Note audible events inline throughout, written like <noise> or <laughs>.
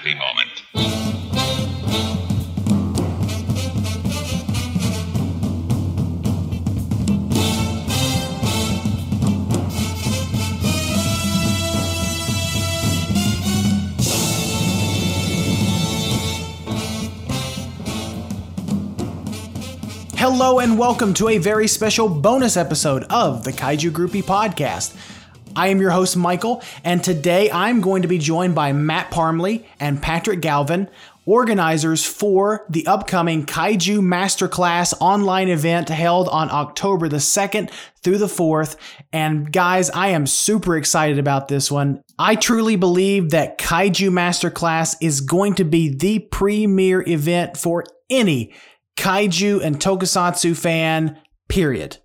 happy moment. Hello and welcome to a very special bonus episode of the Kaiju Groupie Podcast. I am your host, Michael, and today I'm going to be joined by Matt Parmley and Patrick Galvan, organizers for the upcoming Kaiju Masterclass online event held on October the 2nd through the 4th. And guys, I am super excited about this one. I truly believe that Kaiju Masterclass is going to be the premier event for any kaiju and tokusatsu fan, period.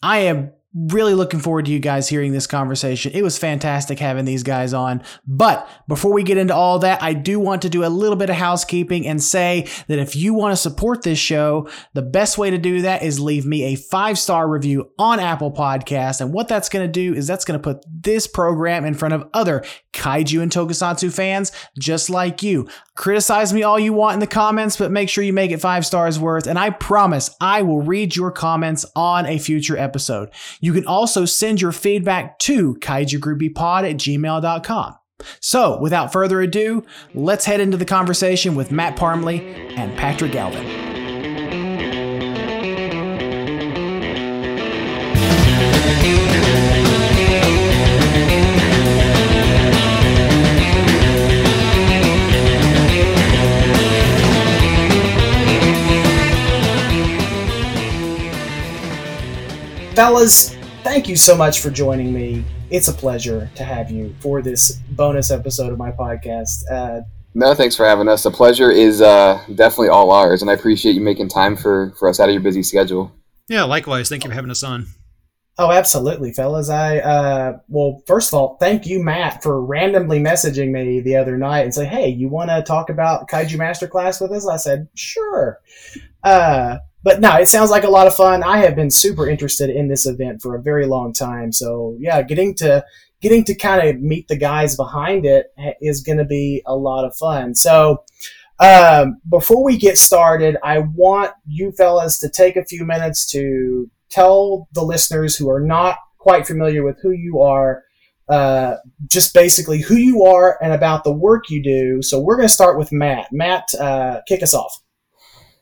I am really looking forward to you guys hearing this conversation. It was fantastic having these guys on. But before we get into all that, I do want to do a little bit of housekeeping and say that if you want to support this show, the best way to do that is leave me a five star review on Apple Podcasts. And what that's going to do is that's going to put this program in front of other kaiju and tokusatsu fans just like you. Criticize me all you want in the comments, but make sure you make it five stars worth. And I promise I will read your comments on a future episode. You can also send your feedback to kaijugroupiepod at gmail.com. So, without further ado, let's head into the conversation with Matt Parmley and Patrick Galvan. Fellas, thank you so much for joining me. It's a pleasure to have you for this bonus episode of my podcast. Uh, No, thanks for having us. The pleasure is uh, definitely all ours, and I appreciate you making time for, for us out of your busy schedule. Yeah, likewise. Thank you for having us on. oh, absolutely, fellas. I uh, well, first of all, thank you, Matt, for randomly messaging me the other night and say, "Hey, you want to talk about Kaiju Masterclass with us?" I said, "Sure." Uh, but no, it sounds like a lot of fun. I have been super interested in this event for a very long time. So yeah, getting to getting to kind of meet the guys behind it is going to be a lot of fun. So um, before we get started, I want you fellas to take a few minutes to tell the listeners who are not quite familiar with who you are. Uh, just basically who you are and about the work you do. So we're going to start with Matt. Matt, uh, kick us off.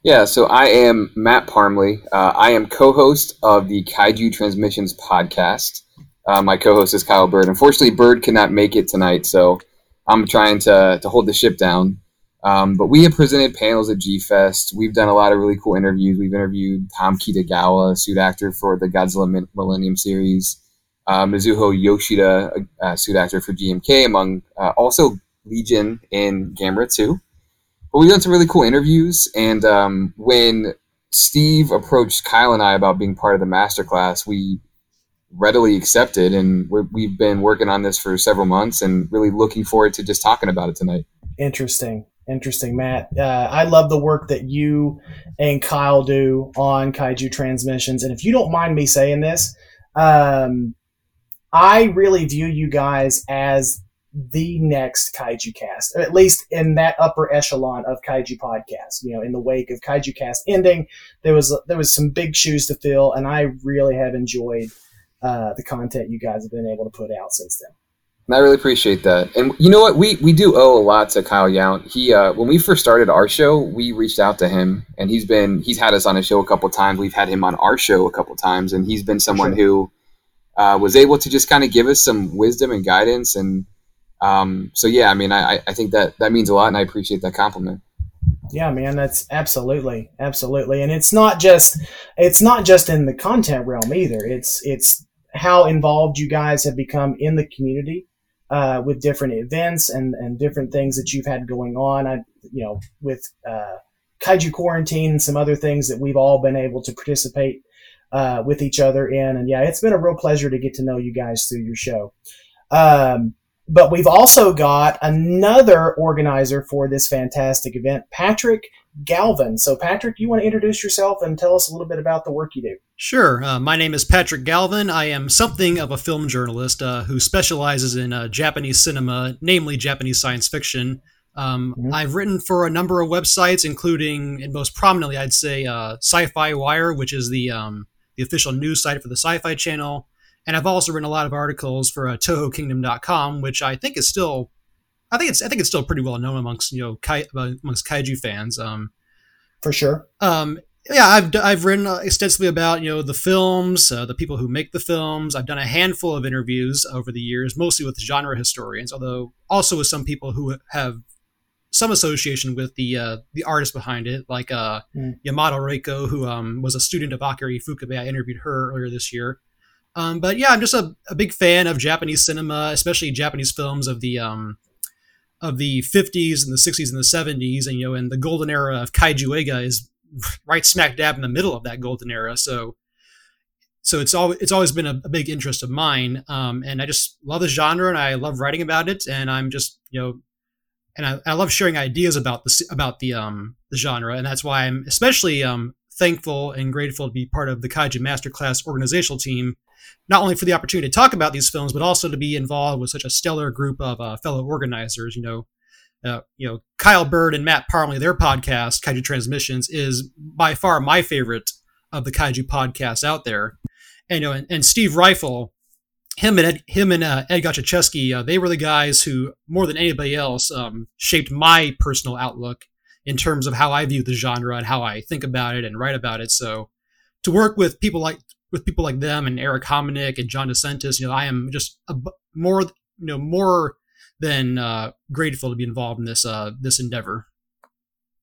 Yeah, so I am Matt Parmley. Uh, I am co-host of the Kaiju Transmissions podcast. Uh, my co-host is Kyle Bird. Unfortunately, Bird cannot make it tonight, so I'm trying to, to hold the ship down. Um, but we have presented panels at G-Fest. We've done a lot of really cool interviews. We've interviewed Tom Kitagawa, a suit actor for the Godzilla Millennium series, uh, Mizuho Yoshida, uh, suit actor for GMK, among uh, also Legion and Gamera 2 but we've done some really cool interviews. And um, when Steve approached Kyle and I about being part of the masterclass, we readily accepted, and we're, we've been working on this for several months, and really looking forward to just talking about it tonight. Interesting. Interesting, Matt. Uh, I love the work that you and Kyle do on Kaiju Transmissions. And if you don't mind me saying this, um, I really view you guys as the next Kaijucast, at least in that upper echelon of Kaiju podcast. You know, in the wake of Kaijucast ending, there was there was some big shoes to fill, and I really have enjoyed uh, the content you guys have been able to put out since then. And I really appreciate that. And you know what? We we do owe a lot to Kyle Yount. He uh, when we first started our show, we reached out to him, and he's been he's had us on his show a couple times. We've had him on our show a couple times, and he's been someone Sure. who uh, was able to just kind of give us some wisdom and guidance. And um, so yeah, I mean, I I think that that means a lot, and I appreciate that compliment. Yeah, man, that's absolutely, absolutely, and it's not just it's not just in the content realm either. It's it's how involved you guys have become in the community uh, with different events and and different things that you've had going on. I you know with uh, kaiju quarantine and some other things that we've all been able to participate uh, with each other in, and yeah, it's been a real pleasure to get to know you guys through your show. Um, but we've also got another organizer for this fantastic event, Patrick Galvan. So, Patrick, you want to introduce yourself and tell us a little bit about the work you do? Sure. Uh, my name is Patrick Galvan. I am something of a film journalist uh, who specializes in uh, Japanese cinema, namely Japanese science fiction. Um, Mhm. I've written for a number of websites, including, and most prominently, I'd say, uh, Sci-Fi Wire, which is the um, the official news site for the Sci-Fi Channel. And I've also written a lot of articles for uh, TohoKingdom.com, which I think is still, I think it's, I think it's still pretty well known amongst you know kai, amongst kaiju fans. Um, For sure. um, yeah, I've I've written uh, extensively about you know the films, uh, the people who make the films. I've done a handful of interviews over the years, mostly with genre historians, although also with some people who have some association with the uh, the artist behind it, like uh, Mm. Yamato Reiko, who um, was a student of Akira Ifukube. I interviewed her earlier this year. Um, but yeah, I'm just a, a big fan of Japanese cinema, especially Japanese films of the um, of the 50s and the 60s and the 70s, and you know, and the golden era of kaiju eiga is right smack dab in the middle of that golden era. So, so it's always it's always been a, a big interest of mine, um, and I just love the genre and I love writing about it, and I'm just you know, and I, I love sharing ideas about the about the um the genre, and that's why I'm especially um thankful and grateful to be part of the Kaiju Masterclass organizational team. Not only for the opportunity to talk about these films, but also to be involved with such a stellar group of uh, fellow organizers. You know, uh, you know, Kyle Bird and Matt Parmley, their podcast, Kaiju Transmissions, is by far my favorite of the Kaiju podcasts out there. And, you know, and, and Steve Ryfle, him and Ed, him and uh, Ed Godziszewski, uh, they were the guys who, more than anybody else, um, shaped my personal outlook in terms of how I view the genre and how I think about it and write about it. So, to work with people like with people like them and Eric Homenick and John DeSantis, you know, I am just a, more, you know, more than uh, grateful to be involved in this uh, this endeavor.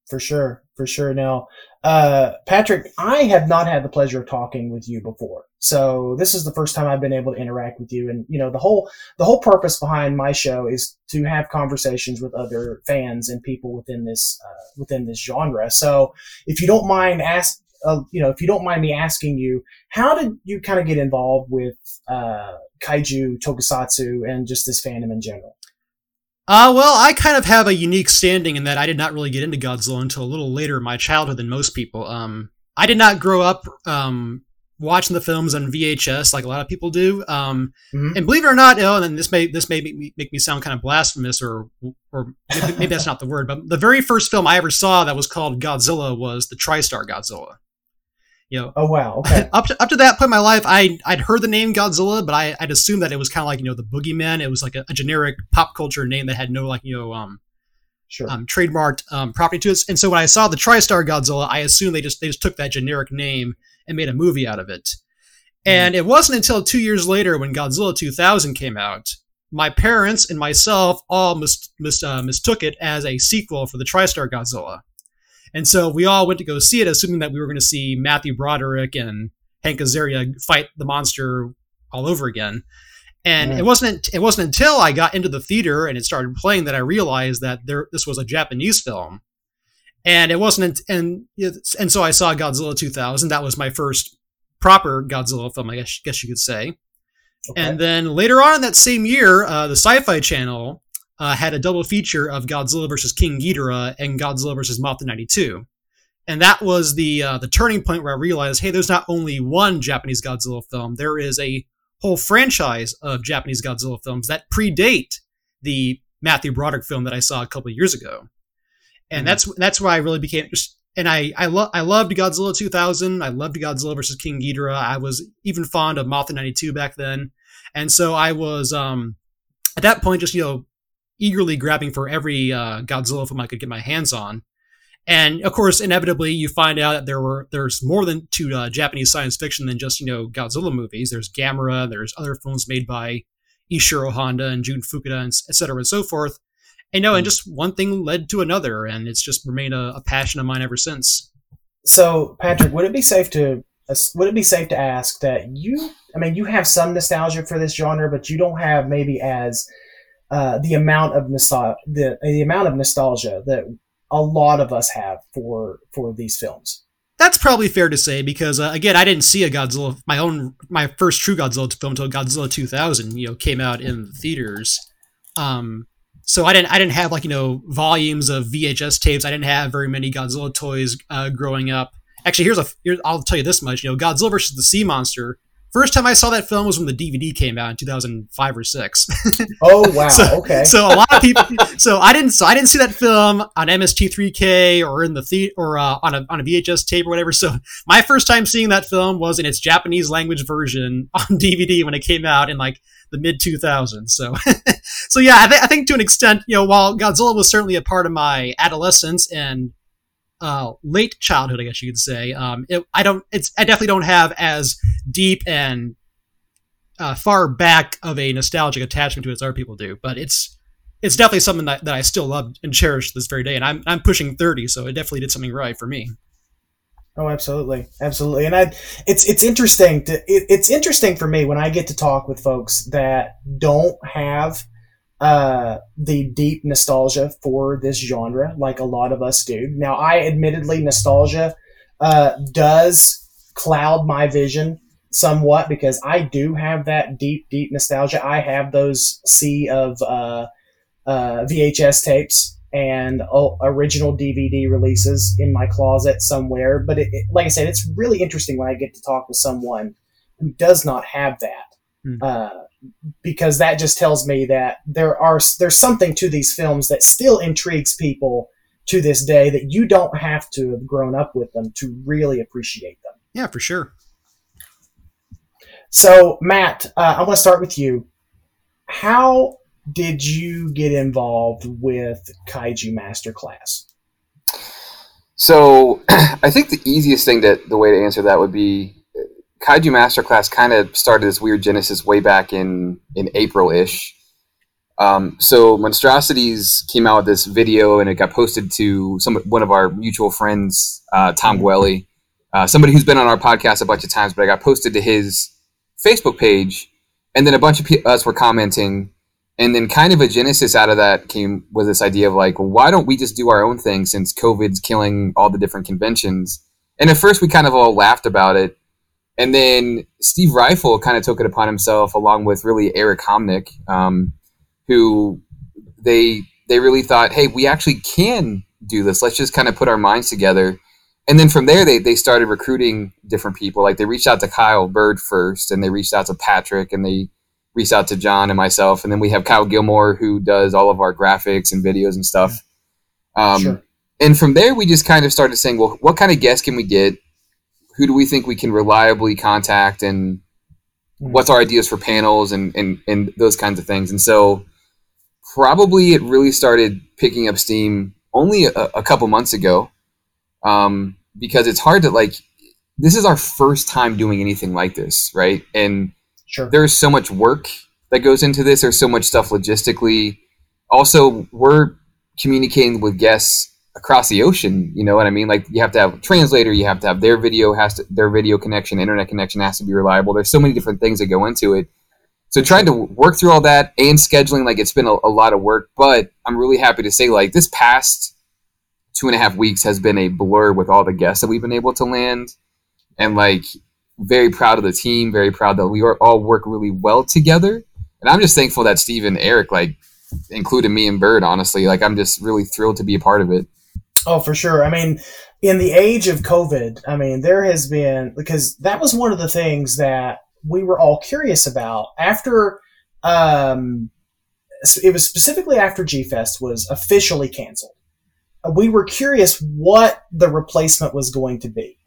For sure, for sure. Now, uh, Patrick, I have not had the pleasure of talking with you before, so this is the first time I've been able to interact with you. And you know, the whole the whole purpose behind my show is to have conversations with other fans and people within this uh, within this genre. So, if you don't mind, ask. Uh, you know, if you don't mind me asking you, how did you kind of get involved with uh, kaiju, tokusatsu, and just this fandom in general? Uh, well, I kind of have a unique standing in that I did not really get into Godzilla until a little later in my childhood than most people. Um, I did not grow up um, watching the films on VHS like a lot of people do. Um, Mhm. And believe it or not, you know, and this may this may make me, make me sound kind of blasphemous, or or maybe, maybe that's not the word. But the very first film I ever saw that was called Godzilla was the TriStar Godzilla. You know, Oh wow, okay, <laughs> up to up to that point in my life, I I'd heard the name Godzilla, but I I'd assumed that it was kind of like you know the boogeyman. It was like a, a generic pop culture name that had no like you know um sure. um, trademarked um, property to it. And so when I saw the TriStar Godzilla, I assumed they just they just took that generic name and made a movie out of it. And it wasn't until two years later when Godzilla 2000 came out, my parents and myself all mis- mis- uh, mistook it as a sequel for the TriStar Godzilla. And so we all went to go see it, assuming that we were going to see Matthew Broderick and Hank Azaria fight the monster all over again. And Yeah. it wasn't it wasn't until I got into the theater and it started playing that I realized that there this was a Japanese film. And it wasn't and and so I saw Godzilla 2000. That was my first proper Godzilla film, I guess, guess you could say. Okay. And then later on in that same year, uh, the Sci-Fi Channel uh, had a double feature of Godzilla versus King Ghidorah and Godzilla versus Mothra 92. And that was the uh, the turning point where I realized, hey, there's not only one Japanese Godzilla film, there is a whole franchise of Japanese Godzilla films that predate the Matthew Broderick film that I saw a couple of years ago. And Mhm. that's that's why I really became just and I I, lo- I loved Godzilla 2000. I loved Godzilla versus King Ghidorah. I was even fond of Mothra 92 back then. And so I was um at that point just you know eagerly grabbing for every uh, Godzilla film I could get my hands on. And of course, inevitably, you find out that there were there's more than to uh, Japanese science fiction than just you know Godzilla movies. There's Gamera, there's other films made by Ishiro Honda and Jun Fukuda, and et cetera and so forth. And know, and just one thing led to another, and it's just remained a, a passion of mine ever since. So, Patrick, would it be safe to would it be safe to ask that you? I mean, you have some nostalgia for this genre, but you don't have maybe as uh, the amount of nostalgia the the amount of nostalgia that a lot of us have for for these films. That's probably fair to say because uh, again, I didn't see a Godzilla my own my first true Godzilla film until Godzilla 2000 you know came out in the theaters. Um, so I didn't I didn't have like you know volumes of VHS tapes. I didn't have very many Godzilla toys uh, growing up. Actually, here's a here, I'll tell you this much. You know, Godzilla versus the Sea Monster first time I saw that film was when the DVD came out in 2005 or six. Oh <laughs> wow. so, okay. so a lot of people. So I didn't. So I didn't see that film on MST3K or in the the or uh, on a on a VHS tape or whatever. So my first time seeing that film was in its Japanese language version <laughs> on DVD when it came out in like the mid 2000s. So <laughs> so yeah, I, th- I think to an extent, you know, while Godzilla was certainly a part of my adolescence and uh, late childhood, I guess you could say. Um, it, I don't. It's. I definitely don't have as deep and uh, far back of a nostalgic attachment to it as other people do. But it's it's definitely something that, that I still love and cherish this very day. And I'm I'm pushing thirty, so it definitely did something right for me. Oh, absolutely, absolutely, and I, it's it's interesting to it, it's interesting for me when I get to talk with folks that don't have uh, the deep nostalgia for this genre, like a lot of us do. Now, I admittedly, nostalgia uh, does cloud my vision somewhat because I do have that deep, deep nostalgia. I have those sea of uh, uh, VHS tapes and oh, original DVD releases in my closet somewhere. But it, it, like I said, it's really interesting when I get to talk with someone who does not have that. Hmm. Because that just tells me that there are there's something to these films that still intrigues people to this day that you don't have to have grown up with them to really appreciate them. Yeah, for sure. So, Matt, uh, I want to start with you. How did you get involved with Kaiju Masterclass? So, <clears throat> I think the easiest thing that the way to answer that would be Kaiju Masterclass kind of started this weird genesis way back in in April ish. Um, so Monstrosities came out with this video and it got posted to some one of our mutual friends, uh, Tom Gwelly, uh, somebody who's been on our podcast a bunch of times, but I got posted to his Facebook page, and then a bunch of pe- us were commenting, and then kind of a genesis out of that came with this idea of like, why don't we just do our own thing since COVID's killing all the different conventions? And at first we kind of all laughed about it, and then Steve Ryfle kind of took it upon himself, along with really Eric Homenick, um, who they they really thought, hey, we actually can do this. Let's just kind of put our minds together. And then from there, they, they started recruiting different people. Like they reached out to Kyle Bird first, and they reached out to Patrick, and they reached out to John and myself. And then we have Kyle Gilmore, who does all of our graphics and videos and stuff. Um, Sure. And from there, we just kind of started saying, well, what kind of guests can we get? Who do we think we can reliably contact? And what's our ideas for panels and, and, and those kinds of things? And so probably it really started picking up steam only a, a couple months ago um, because it's hard to like this is our first time doing anything like this right and Sure. there's so much work that goes into this there's so much stuff logistically also we're communicating with guests across the ocean you know what i mean? Like you have to have a translator you have to have their video has to their video connection internet connection has to be reliable. There's so many different things that go into it. So trying to work through all that and scheduling like it's been a, a lot of work but i'm really happy to say like this past two and a half weeks has been a blur with all the guests that we've been able to land. And like very proud of the team very proud that we are all work really well together. And i'm just thankful that steve and eric like included me and bird honestly. Like i'm just really thrilled to be a part of it Oh, for sure. I mean, in the age of COVID, I mean, there has been because that was one of the things that we were all curious about after. Um, it was specifically after G Fest was officially canceled. Uh, We were curious what the replacement was going to be,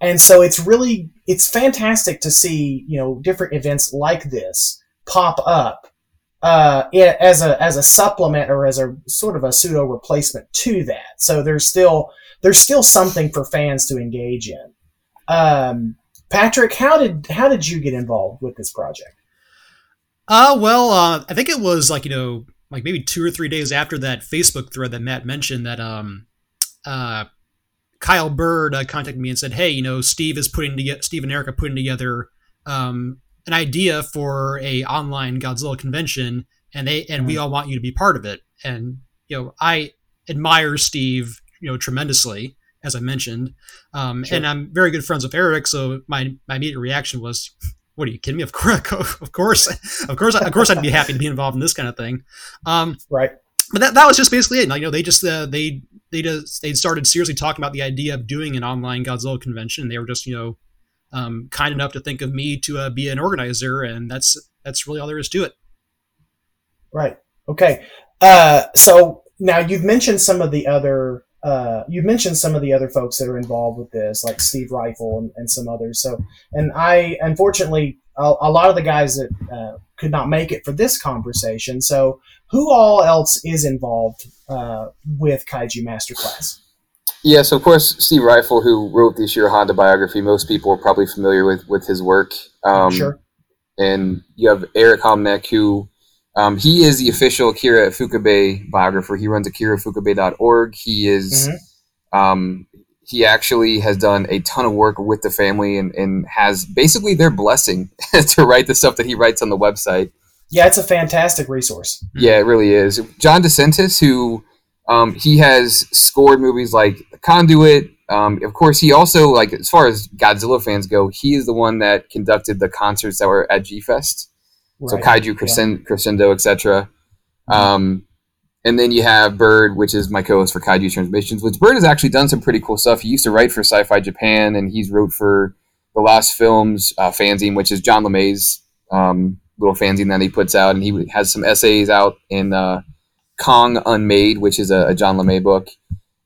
and so it's really it's fantastic to see you know different events like this pop up uh, i- as a as a supplement or as a sort of a pseudo replacement to that. So there's still there's still something for fans to engage in. Um, Patrick, how did how did you get involved with this project? Uh, well, uh, I think it was like you know, like maybe two or three days after that Facebook thread that Matt mentioned that um, uh, Kyle Bird uh, contacted me and said, "Hey, you know, Steve is putting together, Steve and Erica putting together um, an idea for a online Godzilla convention, and they and we all want you to be part of it." And you know, I admire Steve, you know, tremendously, as I mentioned, um, Sure. and I'm very good friends with Eric, so my my immediate reaction was. What are you kidding me? Of course, <laughs> of course, of course, of course, I'd be happy to be involved in this kind of thing. Um, Right. but that, that was just basically it. Like, You know, they just uh, they they just they started seriously talking about the idea of doing an online Godzilla convention. And They were just you know um, kind enough to think of me to uh, be an organizer, and that's that's really all there is to it. Right. Okay. Uh, so now you've mentioned some of the other uh, you mentioned some of the other folks that are involved with this, like Steve Ryfle and, and some others. So, and I unfortunately a, a lot of the guys that uh, could not make it for this conversation. So, who all else is involved uh, with Kaiju Masterclass? Yeah, so of course Steve Ryfle, who wrote the Ishiro Honda biography, most people are probably familiar with with his work. Um, sure. And you have Eric Homenick, who um, he is the official Akira Ifukube biographer. He runs akiraifukube.org. He is, mm-hmm. um, he actually has done a ton of work with the family and, and has basically their blessing <laughs> to write the stuff that he writes on the website. Yeah, it's a fantastic resource. Yeah, it really is. John DeSantis, who um, he has scored movies like Conduit. Um, of course, he also like as far as Godzilla fans go, he is the one that conducted the concerts that were at G Fest. So Kaiju Crescendo, yeah. Crescendo etc. Um, and then you have Bird, which is my co-host for Kaiju Transmissions. Which Bird has actually done some pretty cool stuff. He used to write for Sci-Fi Japan, and he's wrote for the Lost Films uh, fanzine, which is John LeMay's um, little fanzine that he puts out, and he has some essays out in uh, Kong Unmade, which is a, a, John LeMay book.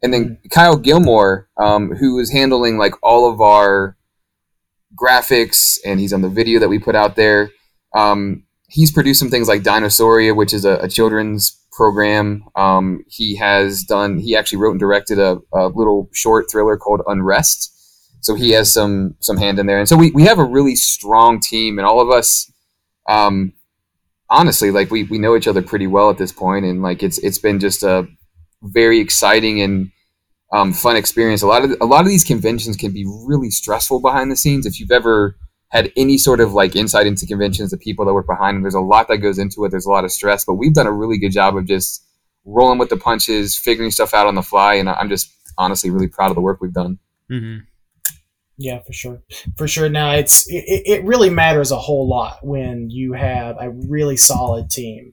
And then mm-hmm. Kyle Gilmore, um, who is handling like all of our graphics, and he's on the video that we put out there. Um, he's produced some things like Dinosauria, which is a, a children's program. Um, he has done. He actually wrote and directed a, a, little short thriller called Unrest. So he has some some hand in there, and so we, we have a really strong team, and all of us, um, honestly, like we, we know each other pretty well at this point, and like it's it's been just a very exciting and um, fun experience. A lot of a lot of these conventions can be really stressful behind the scenes. If you've ever had any sort of like insight into conventions, the people that work behind them. There's a lot that goes into it. There's a lot of stress, but we've done a really good job of just rolling with the punches, figuring stuff out on the fly, and I'm just honestly really proud of the work we've done. Mm-hmm. Yeah, for sure, for sure. Now it's it, it really matters a whole lot when you have a really solid team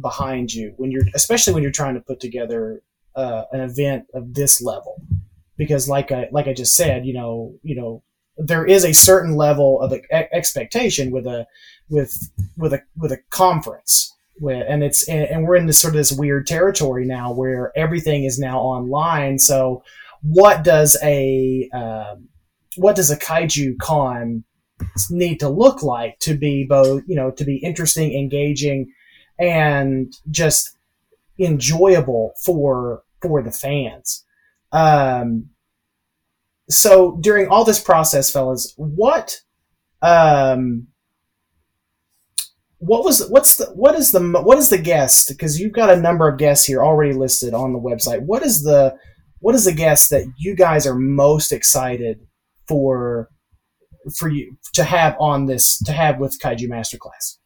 behind you when you're especially when you're trying to put together uh, an event of this level. Because like I like I just said, you know, you know, there is a certain level of expectation with a with with a with a conference and it's and we're in this sort of this weird territory now where everything is now online. So what does a um, what does a kaiju con need to look like to be both you know to be interesting engaging and just enjoyable for for the fans? Um, so during all this process, fellas, what um what was what's the what is the what is the guest because you've got a number of guests here already listed on the website. What is the what is the guest that you guys are most excited for for you to have on this to have with kaiju masterclass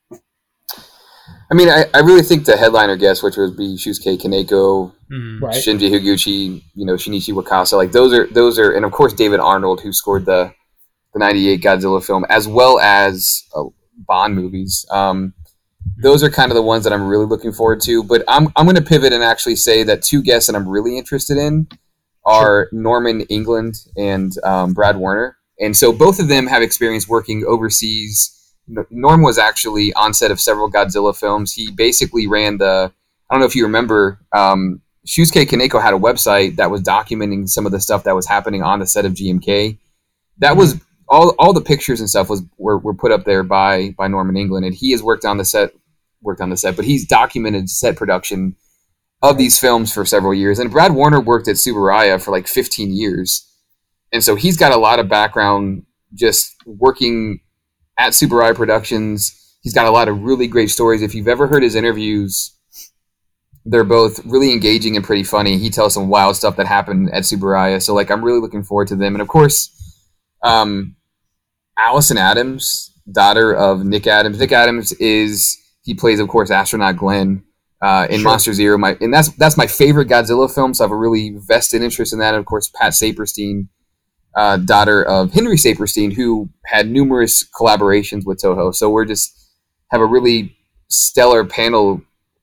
I mean, I, I really think the headliner guest, which would be Shusuke Kaneko, mm-hmm. right. Shinji Higuchi, you know, Shinichi Wakasa, like those are those are, and of course David Arnold, who scored the the '98 Godzilla film, as well as uh, Bond movies. Um, those are kind of the ones that I'm really looking forward to. But I'm I'm going to pivot and actually say that two guests that I'm really interested in are sure. Norman England and um, Brad Warner, and so both of them have experience working overseas Norm was actually on set of several Godzilla films. He basically ran the. I don't know if you remember. Um, Shusuke Kaneko had a website that was documenting some of the stuff that was happening on the set of GMK. That was all. All the pictures and stuff was were, were put up there by by Norman England, and he has worked on the set. Worked on the set, but he's documented set production of these films for several years. And Brad Warner worked at Tsuburaya for like 15 years, and so he's got a lot of background just working at Tsuburaya Productions. He's got a lot of really great stories. If you've ever heard his interviews, they're both really engaging and pretty funny. He tells some wild stuff that happened at Tsuburaya. So like I'm really looking forward to them. And of course, um, Allyson Adams, daughter of Nick Adams. Nick Adams is he plays, of course, astronaut Glenn uh, in sure. Monster Zero. My and that's that's my favorite Godzilla film. So I have a really vested interest in that. And of course, Pat Saperstein uh, daughter of Henry Saperstein, who had numerous collaborations with Toho. So we're just have a really stellar panel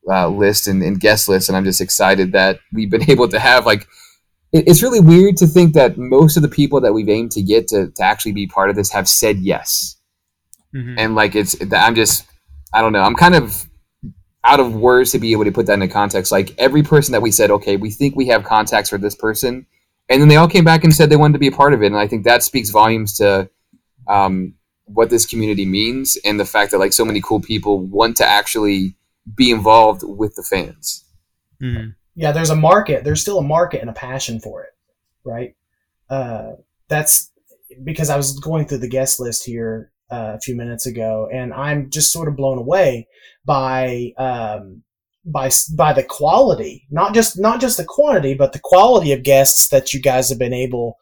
uh, list and, and, guest list, and I'm just excited that we've been <laughs> able to have like it, it's really weird to think that most of the people that we've aimed to get to, to actually be part of this have said yes. Mhm. And like it's, I'm just, I don't know. I'm kind of out of words to be able to put that into context. Like every person that we said, okay, we think we have contacts for this person, and then they all came back and said they wanted to be a part of it. And I think that speaks volumes to um, what this community means and the fact that like so many cool people want to actually be involved with the fans. Mhm. yeah, there's a market. There's still a market and a passion for it, right? Uh, that's because I was going through the guest list here uh, a few minutes ago, and I'm just sort of blown away by um, by by the quality, not just not just the quantity, but the quality of guests that you guys have been able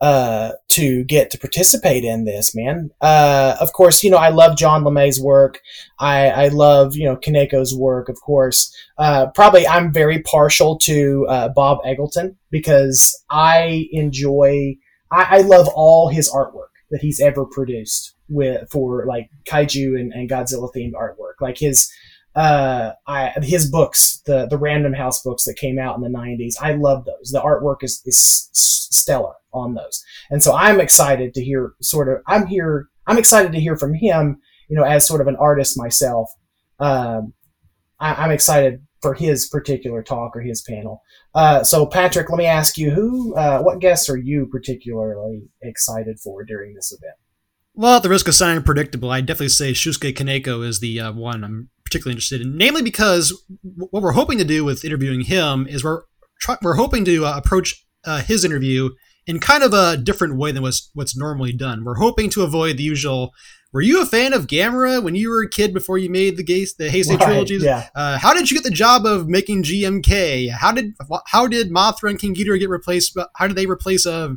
uh, to get to participate in this, man. Uh, of course, you know I love John LeMay's work. I, I love you know Kaneko's work, of course uh, probably I'm very partial to uh, Bob Eggleton because I enjoy, I, I love all his artwork that he's ever produced with for like kaiju and, and Godzilla themed artwork. Like his, uh, I, his books, the the Random House books that came out in the '90s. I love those. The artwork is is stellar on those, and so I'm excited to hear sort of. I'm here. I'm excited to hear from him. You know, as sort of an artist myself. Um, I, I'm excited for his particular talk or his panel. Uh, so, Patrick, let me ask you, who, uh, what guests are you particularly excited for during this event? Well, at the risk of sounding predictable, I'd definitely say Shusuke Kaneko is the uh, one I'm particularly interested in. Namely, because w- what we're hoping to do with interviewing him is we're try- we're hoping to uh, approach uh, his interview in kind of a different way than what's what's normally done. We're hoping to avoid the usual. Were you a fan of Gamera when you were a kid before you made the Gaze, the Heisei Right, trilogies? yeah. Uh, how did you get the job of making GMK? How did how did Mothra and King Ghidorah get replaced? How did they replace uh,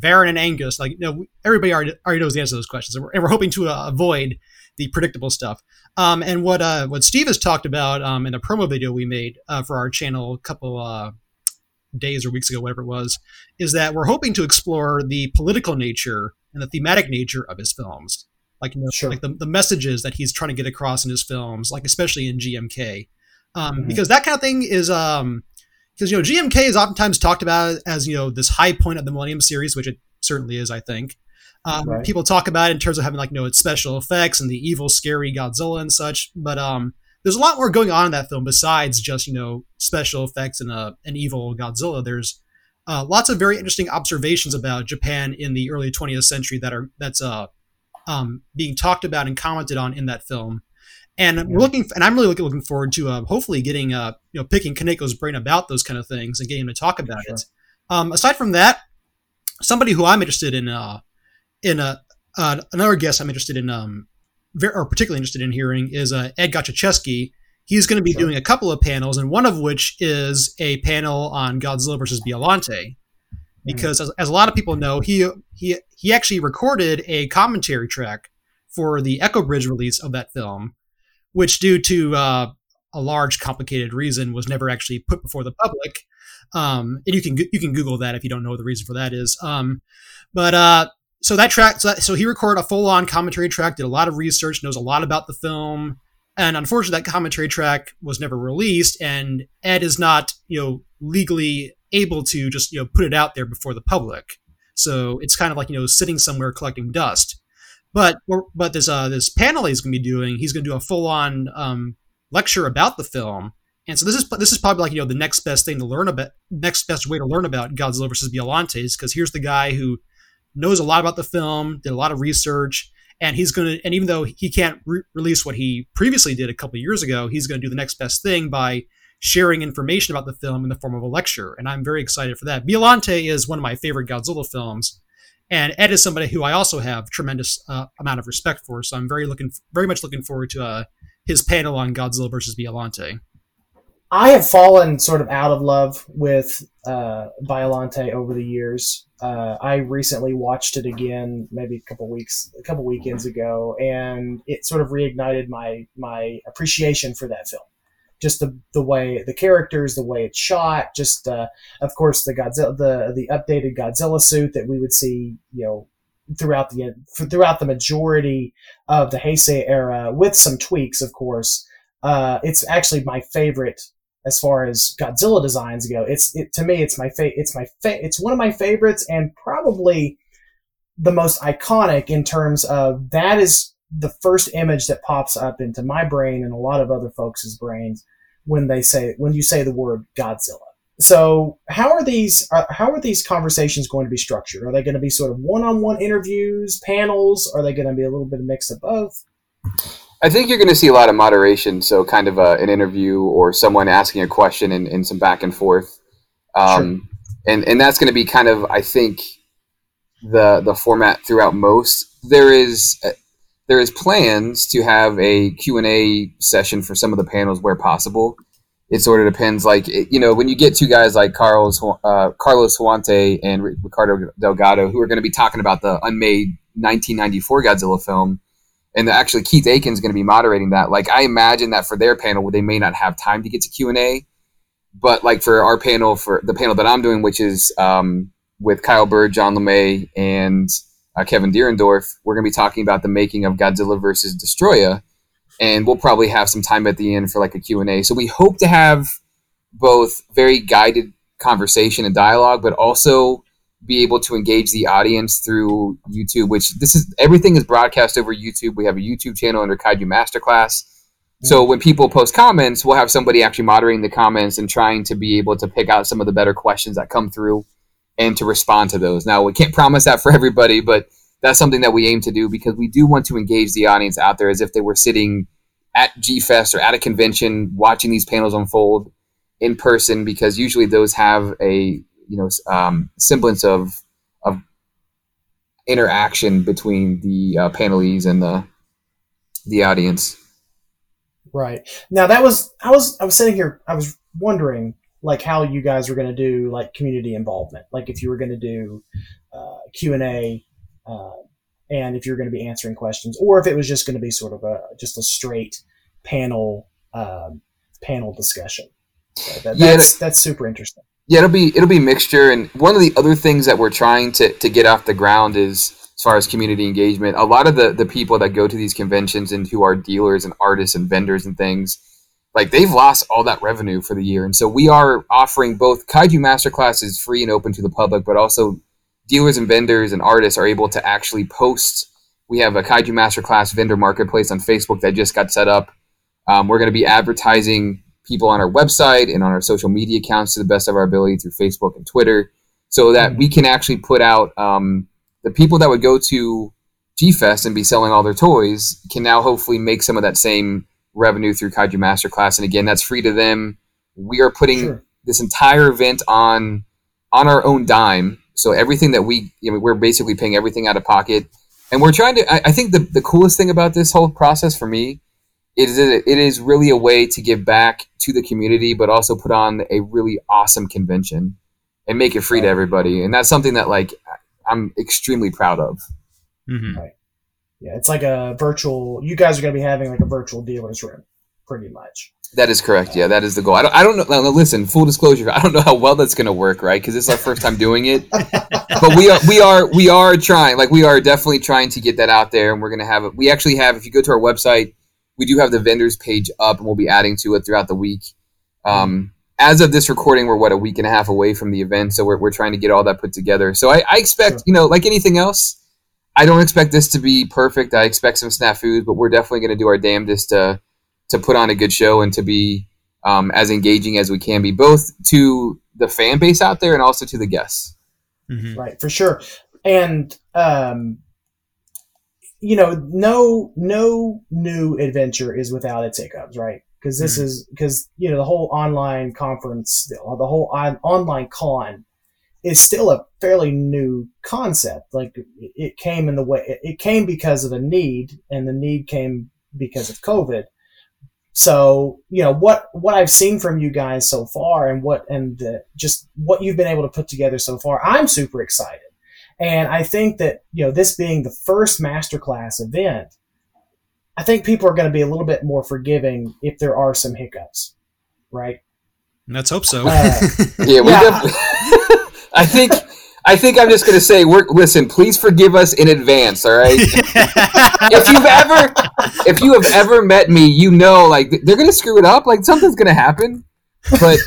Varan and Anguirus? Like, you know, everybody already, already knows the answer to those questions, and we're, and we're hoping to uh, avoid the predictable stuff. Um, and what uh, what Steve has talked about um, in the promo video we made uh, for our channel a couple uh, days or weeks ago, whatever it was, is that we're hoping to explore the political nature and the thematic nature of his films, like you know, Sure. like the, the messages that he's trying to get across in his films, like especially in GMK, um, Mhm. because that kind of thing is um, because you know GMK is oftentimes talked about as you know this high point of the Millennium series, which it certainly is, I think. Um, Right. People talk about it in terms of having like you know its special effects and the evil, scary Godzilla and such, but um, there's a lot more going on in that film besides just you know special effects and uh, an evil Godzilla. There's uh, lots of very interesting observations about Japan in the early 20th century that are that's uh, um, being talked about and commented on in that film. And we're looking, and I'm really looking, looking forward to uh, hopefully getting, uh, you know, picking Kaneko's brain about those kind of things and getting him to talk about Sure. it. Um, aside from that, somebody who I'm interested in, uh, in uh, uh, another guest I'm interested in, um, very, or particularly interested in hearing is uh, Ed Godziszewski. He's going to be Sure. doing a couple of panels, and one of which is a panel on Godzilla versus Biollante. Because as, as a lot of people know, he he he actually recorded a commentary track for the Echo Bridge release of that film, which, due to uh, a large, complicated reason, was never actually put before the public. Um, and you can you can Google that if you don't know the reason for that is. Um, but uh, so that track, so, that, so he recorded a full on commentary track, did a lot of research, knows a lot about the film, and unfortunately, that commentary track was never released. And Ed is not you know legally able to just you know put it out there before the public. So it's kind of like you know sitting somewhere collecting dust. But but this uh this panel he's going to be doing, he's going to do a full on um, lecture about the film. And so this is this is probably like you know the next best thing to learn about, next best way to learn about Godzilla versus Biollantes, because here's the guy who knows a lot about the film, did a lot of research, and he's going to and even though he can't re- release what he previously did a couple years ago, he's going to do the next best thing by sharing information about the film in the form of a lecture, and I'm very excited for that. Biollante is one of my favorite Godzilla films, and Ed is somebody who I also have tremendous uh, amount of respect for. So I'm very looking, very much looking forward to uh, his panel on Godzilla versus Biollante. I have fallen sort of out of love with uh, over the years. Uh, I recently watched it again, maybe a couple weeks, a couple weekends ago, and it sort of reignited my my appreciation for that film. Just the the way the characters, the way it's shot, just uh, of course the Godzilla, the the updated Godzilla suit that we would see, you know, throughout the throughout the majority of the Heisei era, with some tweaks, of course. Uh, it's actually my favorite as far as Godzilla designs go. It's it, to me, it's my fa- it's my fa- it's one of my favorites, and probably the most iconic in terms of that is the first image that pops up into my brain and a lot of other folks' brains when they say when you say the word Godzilla. So how are these uh, how are these conversations going to be structured? Are they going to be sort of one-on-one interviews, panels? Are they going to be a little bit of mix of both? I think you're going to see a lot of moderation. So, kind of a, an interview or someone asking a question and, and some back and forth. Um, sure. and, and that's going to be kind of, I think, the the format throughout most. There is uh, there is plans to have a Q and A session for some of the panels where possible. It sort of depends. Like you know, when you get two guys like Carlos uh, Carlos Huante and Ricardo Delgado, who are going to be talking about the unmade 1994 Godzilla film and actually Keith Aiken's going to be moderating that. Like I imagine that for their panel, they may not have time to get to Q and A, but like for our panel, for the panel that I'm doing, which is um, with Kyle Bird, John LeMay, and uh, Kevin Dierendorf, we're going to be talking about the making of Godzilla versus Destoroyah, and we'll probably have some time at the end for like a Q and A. So we hope to have both very guided conversation and dialogue, but also be able to engage the audience through YouTube, which this is everything is broadcast over YouTube. We have a YouTube channel under Kaiju Masterclass. So when people post comments, we'll have somebody actually moderating the comments and trying to be able to pick out some of the better questions that come through and to respond to those. Now we can't promise that for everybody, but that's something that we aim to do because we do want to engage the audience out there as if they were sitting at G Fest or at a convention watching these panels unfold in person because usually those have a you know um, semblance of of interaction between the uh, panelies and the the audience. Right now, that was I was I was sitting here. I was wondering like how you guys were going to do like community involvement, like if you were going to do uh, Q and A, uh, and if you're going to be answering questions, or if it was just going to be sort of a just a straight panel um, panel discussion. So that, yeah, that's that's super interesting. Yeah, it'll be it'll be mixture, and one of the other things that we're trying to to get off the ground is as far as community engagement. A lot of the the people that go to these conventions and who are dealers and artists and vendors and things, like they've lost all that revenue for the year, and so we are offering both Kaiju Masterclass is free and open to the public, but also dealers and vendors and artists are able to actually post. We have a Kaiju Masterclass vendor marketplace on Facebook that just got set up. Um, we're going to be advertising people on our website and on our social media accounts to the best of our ability through Facebook and Twitter, so that we can actually put out um, the people that would go to G Fest and be selling all their toys can now hopefully make some of that same revenue through Kaiju Masterclass. And again, that's free to them. We are putting sure. this entire event on on our own dime. So everything that we, you know, we're basically paying everything out of pocket. And we're trying to, I, I think the, the coolest thing about this whole process for me it is, it is really a way to give back to the community, but also put on a really awesome convention and make it free to everybody. And that's something that like I'm extremely proud of. Mm-hmm. Right. Yeah, it's like a virtual. You guys are going to be having like a virtual dealer's room, pretty much. That is correct. Yeah, that is the goal. I don't. I don't know. Now, listen, full disclosure. I don't know how well that's going to work, right? Because it's our first time doing it. <laughs> but we are. We are. We are trying. Like we are definitely trying to get that out there, and we're going to have it. We actually have. If you go to our website, we do have the vendors page up, and we'll be adding to it throughout the week. Um, as of this recording, we're what a week and a half away from the event, so we're, we're trying to get all that put together. So I, I expect, sure. you know, like anything else, I don't expect this to be perfect. I expect some snafus, but we're definitely going to do our damnedest to to put on a good show and to be um, as engaging as we can be, both to the fan base out there and also to the guests. Mm-hmm. Right, for sure. And um, you know, no no new adventure is without its hiccups, right? Because this mm-hmm. is because you know the whole online conference, the whole on, online con is still a fairly new concept. Like it came in the way it came because of a need, and the need came because of COVID. So you know what what I've seen from you guys so far, and what and the, just what you've been able to put together so far, I'm super excited. And I think that, you know, this being the first masterclass event, I think people are going to be a little bit more forgiving if there are some hiccups, right? Let's hope so. Uh, <laughs> yeah, we yeah. I think I think I'm just going to say, work. Listen, please forgive us in advance. All right. <laughs> if you've ever, if you have ever met me, you know, like they're going to screw it up. Like something's going to happen. but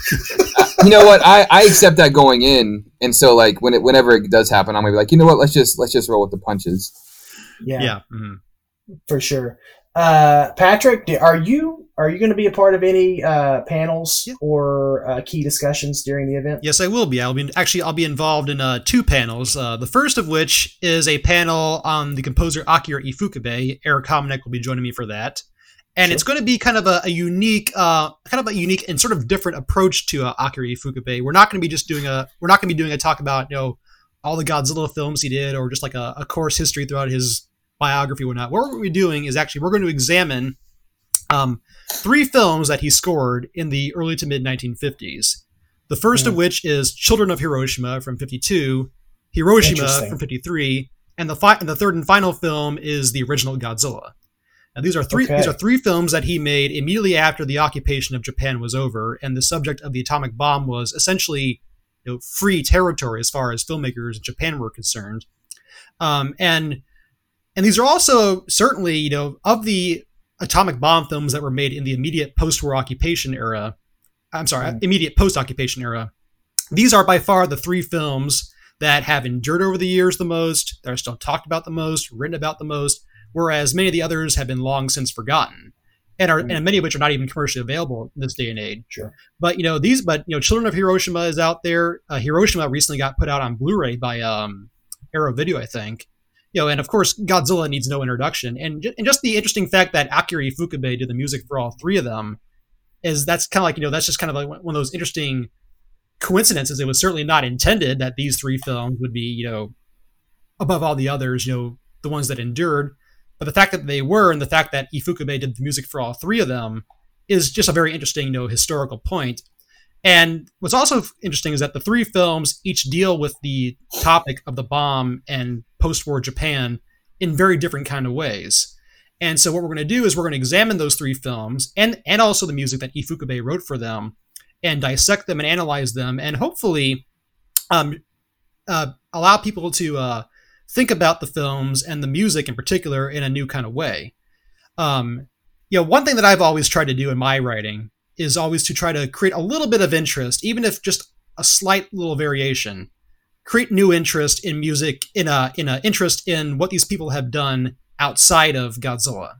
uh, you know what? I, I accept that going in, and so like when it whenever it does happen, I'm gonna be like, you know what? Let's just let's just roll with the punches. Yeah, Yeah. mhm. for sure. Uh, Patrick, are you are you going to be a part of any uh, panels Yeah. or uh, key discussions during the event? Yes, I will be. I'll be actually I'll be involved in uh, two panels. Uh, the first of which is a panel on the composer Akira Ifukube. Eric Homenick will be joining me for that, and Sure. it's going to be kind of a, a unique, uh, kind of a unique and sort of different approach to uh, Akira Ifukube. We're not going to be just doing a we're not going to be doing a talk about you know all the Godzilla films he did or just like a, a course history throughout his biography or whatnot. What we're doing is actually we're going to examine um, three films that he scored in the early to mid 1950s. The first of Mm. which is Children of Hiroshima from 52, Hiroshima from 53, and the fi- and the third and final film is the original Godzilla. Now these are three Okay. these are three films that he made immediately after the occupation of Japan was over and the subject of the atomic bomb was essentially you know, free territory as far as filmmakers in Japan were concerned. Um, and and these are also certainly, you know, of the atomic bomb films that were made in the immediate post-war occupation era. I'm sorry, Mm. immediate post-occupation era. These are by far the three films that have endured over the years the most, that are still talked about the most, written about the most, whereas many of the others have been long since forgotten, and are Mm. and many of which are not even commercially available in this day and age. Sure. But you know these, but you know, Children of Hiroshima is out there. Uh, Hiroshima recently got put out on Blu-ray by um, Arrow Video, I think. You know, and of course, Godzilla needs no introduction. And, and just the interesting fact that Akira Ifukube did the music for all three of them is that's kind of like you know that's just kind of like one of those interesting coincidences. It was certainly not intended that these three films would be you know above all the others. You know, the ones that endured. But the fact that they were, and the fact that Ifukube did the music for all three of them, is just a very interesting, you know, historical point. And what's also interesting is that the three films each deal with the topic of the bomb and post-war Japan in very different kind of ways. And so what we're going to do is we're going to examine those three films and and also the music that Ifukube wrote for them, and dissect them and analyze them, and hopefully, um, uh, allow people to uh, think about the films and the music in particular in a new kind of way. Um, you know, one thing that I've always tried to do in my writing is always to try to create a little bit of interest, even if just a slight little variation. Create new interest in music, in a in a interest in what these people have done outside of Godzilla.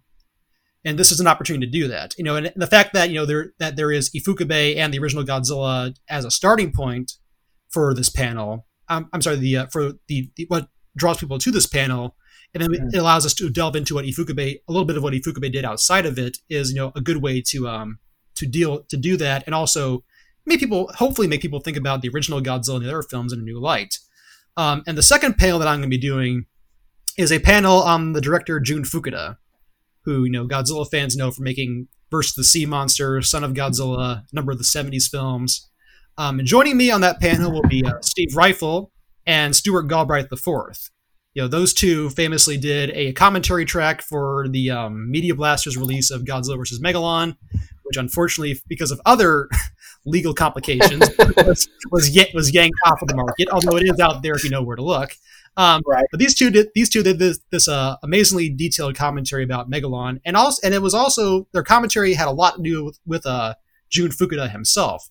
And this is an opportunity to do that. You know, and the fact that you know there that there is Ifukube and the original Godzilla as a starting point for this panel. Um, I'm sorry, the uh, for the, the what draws people to this panel, and then it allows us to delve into what Ifukube, a little bit of what Ifukube did outside of it, is you know a good way to um to deal to do that, and also make people hopefully make people think about the original Godzilla and the other films in a new light. Um, and the second panel that I'm going to be doing is a panel on the director Jun Fukuda, who you know Godzilla fans know for making Versus the Sea Monster, Son of Godzilla, number of the '70s films. Um, and joining me on that panel will be uh, Steve Ryfle and Stuart Galbraith IV. You know, those two famously did a commentary track for the um, Media Blasters release of Godzilla vs. Megalon, which unfortunately, because of other <laughs> legal complications, <laughs> was was, yet, was yanked off of the market. Although it is out there if you know where to look. Um, Right. But these two did these two did this, this uh, amazingly detailed commentary about Megalon, and also and it was also their commentary had a lot to do with, with uh, Jun Fukuda himself.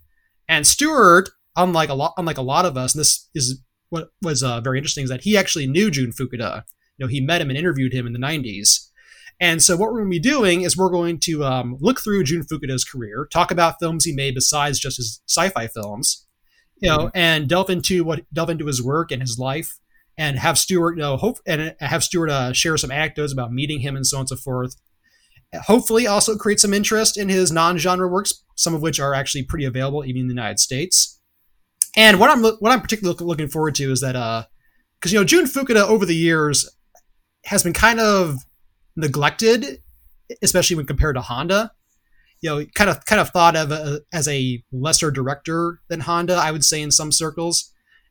And Stuart, unlike a lot, unlike a lot of us, and this is what was uh, very interesting, is that he actually knew Jun Fukuda. You know, he met him and interviewed him in the '90s. And so, what we're going to be doing is we're going to um, look through Jun Fukuda's career, talk about films he made besides just his sci-fi films, you know, and delve into what delve into his work and his life, and have Stuart, you know, hope and have Stuart uh, share some anecdotes about meeting him and so on and so forth hopefully also create some interest in his non-genre works, some of which are actually pretty available even in the United States. And what I'm what I'm particularly look- looking forward to is that uh, because you know Jun Fukuda over the years has been kind of neglected, especially when compared to Honda. You know, kind of kind of thought of a, as a lesser director than Honda, I would say in some circles.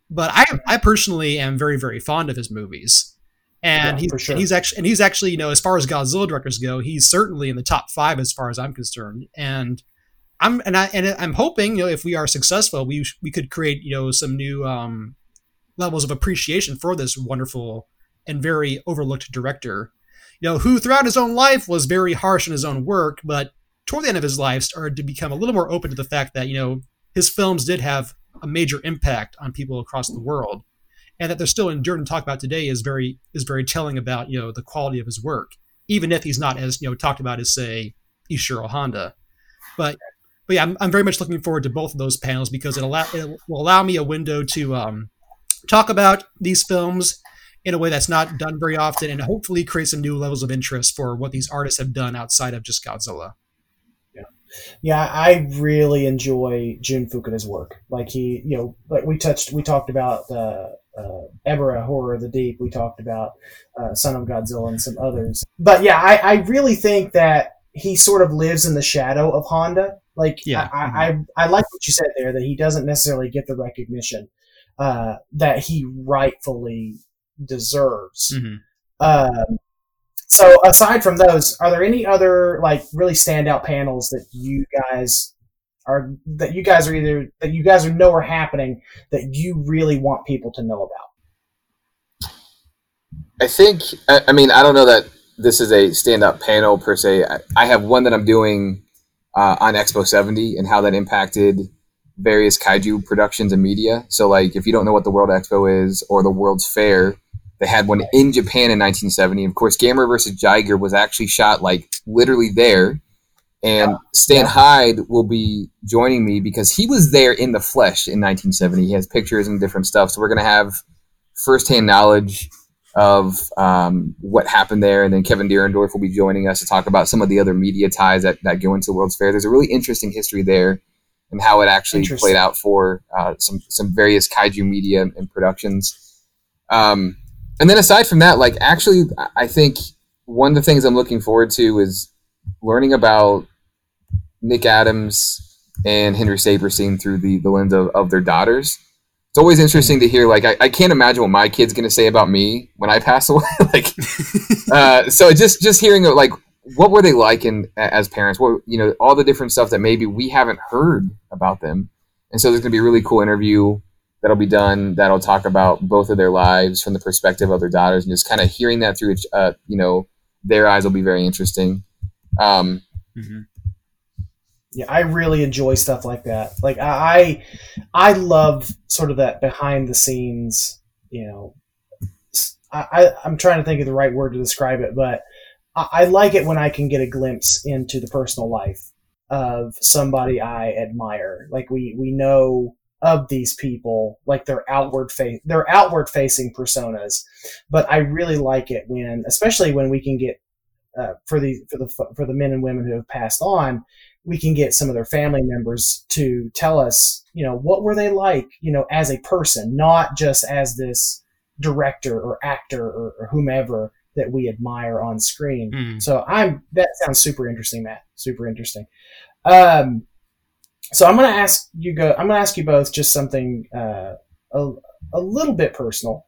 But I I personally am very very fond of his movies and Yeah, he's sure. and he's actually and he's actually you know as far as Godzilla directors go, he's certainly in the top five as far as I'm concerned. And I'm and I and I'm hoping you know if we are successful, we we could create you know some new um, levels of appreciation for this wonderful and very overlooked director. You know who throughout his own life was very harsh in his own work, but toward the end of his life started to become a little more open to the fact that you know his films did have a major impact on people across the world, and that they're still enduring to talk about today is very is very telling about you know the quality of his work, even if he's not as you know talked about as say Ishiro Honda, but. But yeah, I'm, I'm very much looking forward to both of those panels because it, allow, it will allow me a window to um, talk about these films in a way that's not done very often and hopefully create some new levels of interest for what these artists have done outside of just Godzilla. Yeah, I really enjoy Jun Fukuda's work. Like he, you know, like we touched, we talked about uh, uh, Ebirah Horror of the Deep. We talked about uh, Son of Godzilla and some others. But yeah, I, I really think that he sort of lives in the shadow of Honda. Like, Yeah. I, I, I, I like what you said there that he doesn't necessarily get the recognition uh, that he rightfully deserves. Mm-hmm. Um, so aside from those, are there any other like really standout panels that you guys are that you guys are either that you guys are know are happening that you really want people to know about? I think, I, I mean, I don't know that this is a stand up panel per se. I, I have one that I'm doing uh, on Expo 70 and how that impacted various kaiju productions and media. So, like, if you don't know what the World Expo is or the World's Fair, they had one in Japan in 1970. Of course, Gamera versus Jiger was actually shot like literally there. And Stan Hyde will be joining me because he was there in the flesh in 1970. He has pictures and different stuff. So we're going to have firsthand knowledge of um, what happened there. And then Kevin Dierendorf will be joining us to talk about some of the other media ties that, that go into the World's Fair. There's a really interesting history there and how it actually played out for uh, some, some various kaiju media and productions. Um, and then aside from that, like actually, I- think one of the things I'm looking forward to is learning about Nick Adams and Henry Saperstein through the, the lens of, of their daughters. It's always interesting to hear. Like, I, I can't imagine what my kid's gonna say about me when I pass <laughs> away. like, <laughs> uh, so just just hearing like what were they like in as parents? What you know, all the different stuff that maybe we haven't heard about them. And so there's gonna be a really cool interview that'll be done that'll talk about both of their lives from the perspective of their daughters, and just kind of hearing that through, uh, you know, their eyes will be very interesting. Um, Mm-hmm. Yeah, I really enjoy stuff like that. Like I, I love sort of that behind the scenes. You know, I, I am trying to think of the right word to describe it, but I, I like it when I can get a glimpse into the personal life of somebody I admire. Like we we know of these people, like their outward face, their outward facing personas. But I really like it when, especially when we can get uh, for the for the for the men and women who have passed on we can get some of their family members to tell us, you know, what were they like, you know, as a person, not just as this director or actor or, or whomever that we admire on screen. Mm. So I'm that sounds super interesting, Matt. Super interesting. Um, so I'm gonna ask you go. I'm gonna ask you both just something uh, a a little bit personal.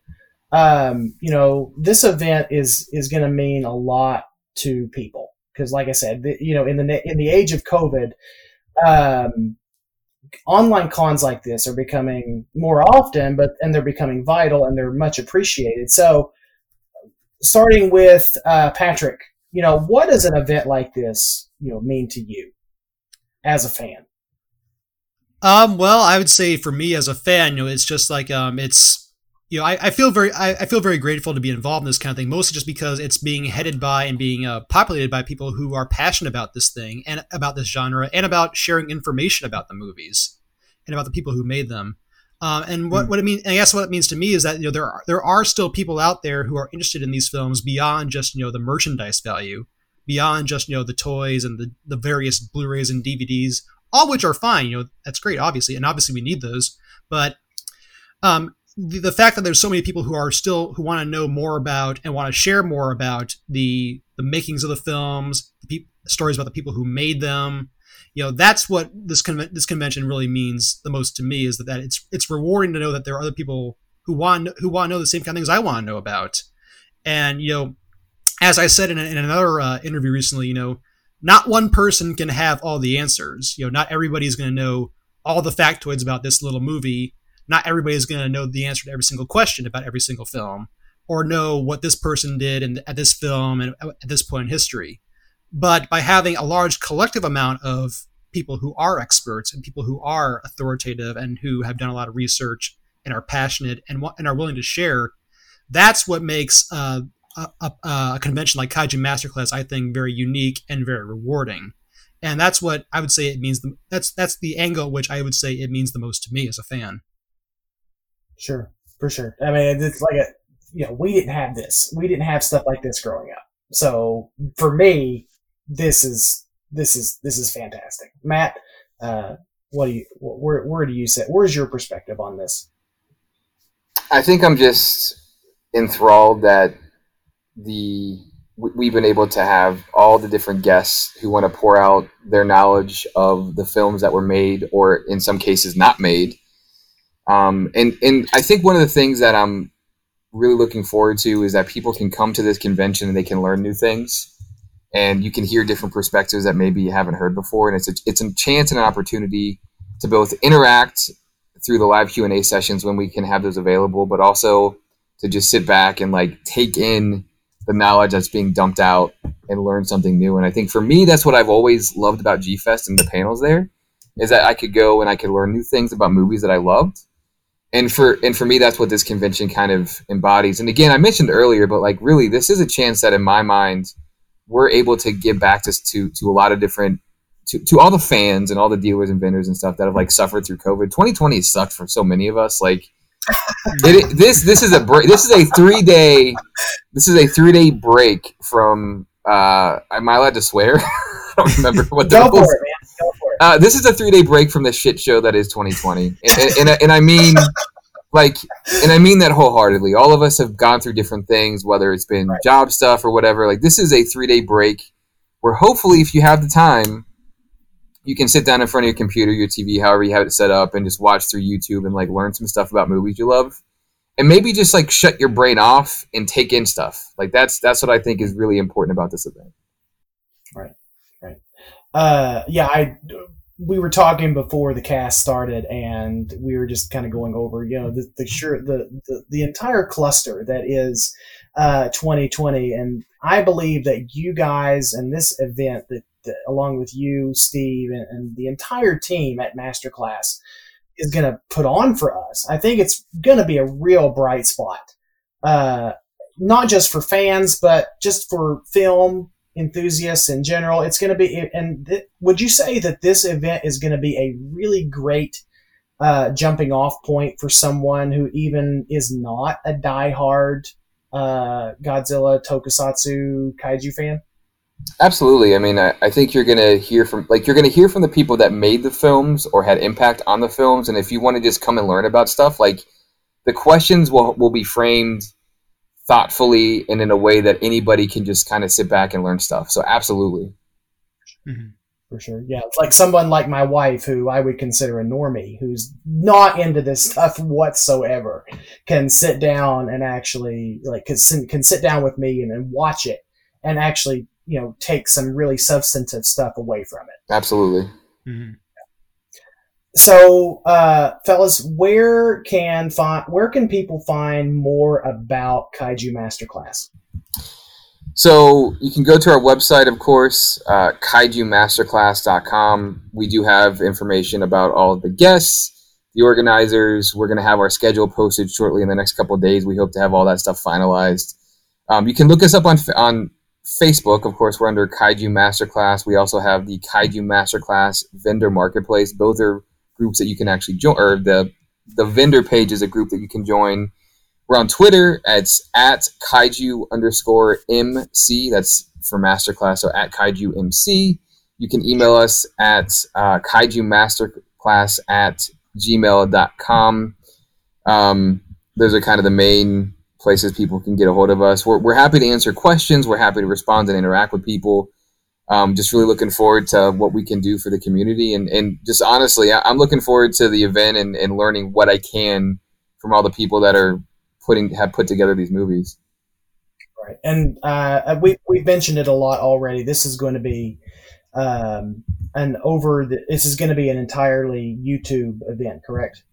Um, you know, this event is is gonna mean a lot to people because, like I said, the, you know, in the in the age of COVID, um, online cons like this are becoming more often, but and they're becoming vital and they're much appreciated. So, starting with uh, Patrick, you know, what does an event like this, you know, mean to you as a fan? Um, well, I would say for me as a fan, you know, it's just like um, it's you know, I, I feel very I, I feel very grateful to be involved in this kind of thing, mostly just because it's being headed by and being uh, populated by people who are passionate about this thing and about this genre and about sharing information about the movies and about the people who made them. Um, and what, what it means, I guess what it means to me is that you know there are there are still people out there who are interested in these films beyond just you know the merchandise value, beyond just you know the toys and the the various Blu-rays and DVDs, all which are fine. You know that's great, obviously, and obviously we need those. But um, the, the fact that there's so many people who are still who want to know more about and want to share more about the the makings of the films, the peop stories about the people who made them. You know, that's what this con- this convention really means the most to me is that, that it's it's rewarding to know that there are other people who want who want to know the same kind of things I want to know about. And you know, as I said in, in another uh, interview recently, you know, not one person can have all the answers. You know, not everybody's going to know all the factoids about this little movie. Not everybody is going to know the answer to every single question about every single film, or know what this person did in, at this film and at this point in history. but by having a large collective amount of people who are experts and people who are authoritative and who have done a lot of research and are passionate and, and are willing to share, that's what makes uh, a, a, a, convention like Kaiju Masterclass, I think, very unique and very rewarding. And that's what I would say it means. The, that's that's the angle which I would say it means the most to me as a fan. Sure, for sure. I mean, it's like a you know we didn't have this. We didn't have stuff like this growing up. So for me, this is this is this is fantastic. Matt, uh, what do you where where do you sit? Where's your perspective on this? I think I'm just enthralled that the we've been able to have all the different guests who want to pour out their knowledge of the films that were made or in some cases not made um, and and i think one of the things that i'm really looking forward to is that people can come to this convention and they can learn new things and you can hear different perspectives that maybe you haven't heard before and it's a, it's a chance and an opportunity to both interact through the live q&a sessions when we can have those available but also to just sit back and like take in the knowledge that's being dumped out and learn something new. And I think for me, that's what I've always loved about G Fest and the panels there is that I could go and I could learn new things about movies that I loved. And for and for me, that's what this convention kind of embodies. And again, I mentioned earlier, but like really, this is a chance that in my mind, we're able to give back to to, to a lot of different to, to all the fans and all the dealers and vendors and stuff that have like suffered through COVID. 2020 sucked for so many of us. Like <laughs> it, this this is a break. This is a three day. This is a three day break from. Uh, am I allowed to swear? <laughs> I don't remember what the Go rules. Uh, this is a three day break from the shit show that is 2020, and, and, and, and I mean, like, and I mean that wholeheartedly. All of us have gone through different things, whether it's been Right. job stuff or whatever. Like, this is a three day break where hopefully, if you have the time, you can sit down in front of your computer, your TV, however you have it set up, and just watch through YouTube and like learn some stuff about movies you love, and maybe just like shut your brain off and take in stuff. Like that's that's what I think is really important about this event. Uh, yeah, I we were talking before the cast started, and we were just kind of going over, you know, the the sure the, the the entire cluster that is uh 2020, and I believe that you guys and this event that, that along with you, Steve, and, and the entire team at Masterclass is going to put on for us. I think it's going to be a real bright spot. Uh, not just for fans, but just for film enthusiasts in general. It's going to be, and th- would you say that this event is going to be a really great uh, jumping off point for someone who even is not a diehard uh, Godzilla, Tokusatsu, Kaiju fan? Absolutely. I mean, I, I think you're gonna hear from like you're gonna hear from the people that made the films or had impact on the films, and if you want to just come and learn about stuff, like the questions will will be framed thoughtfully and in a way that anybody can just kind of sit back and learn stuff. So absolutely. For sure. Yeah. It's like someone like my wife, who I would consider a normie, who's not into this stuff whatsoever, can sit down and actually, like, can, sit- can sit down with me and, and watch it and actually, you know, take some really substantive stuff away from it. Absolutely. Mhm. So, uh, fellas, where can find, where can people find more about Kaiju Masterclass? So you can go to our website, of course, uh, kaijumasterclass.com. We do have information about all the guests, the organizers. We're going to have our schedule posted shortly in the next couple days. We hope to have all that stuff finalized. Um, you can look us up on on Facebook. Of course, we're under Kaiju Masterclass. We also have the Kaiju Masterclass Vendor Marketplace. Both are groups that you can actually join, or the the vendor page is a group that you can join. We're on Twitter. It's at kaiju underscore MC. That's for Masterclass. So at kaiju MC. You can email us at uh, kaiju masterclass at gmail.com. Um, those are kind of the main places people can get a hold of us. We're, we're happy to answer questions. We're happy to respond and interact with people. Um, just really looking forward to what we can do for the community. And, and just honestly, I, I'm looking forward to the event and, and learning what I can from all the people that are putting have put together these movies. Right. And uh, we we've mentioned it a lot already. This is going to be um, an over. The, this is going to be an entirely YouTube event, correct?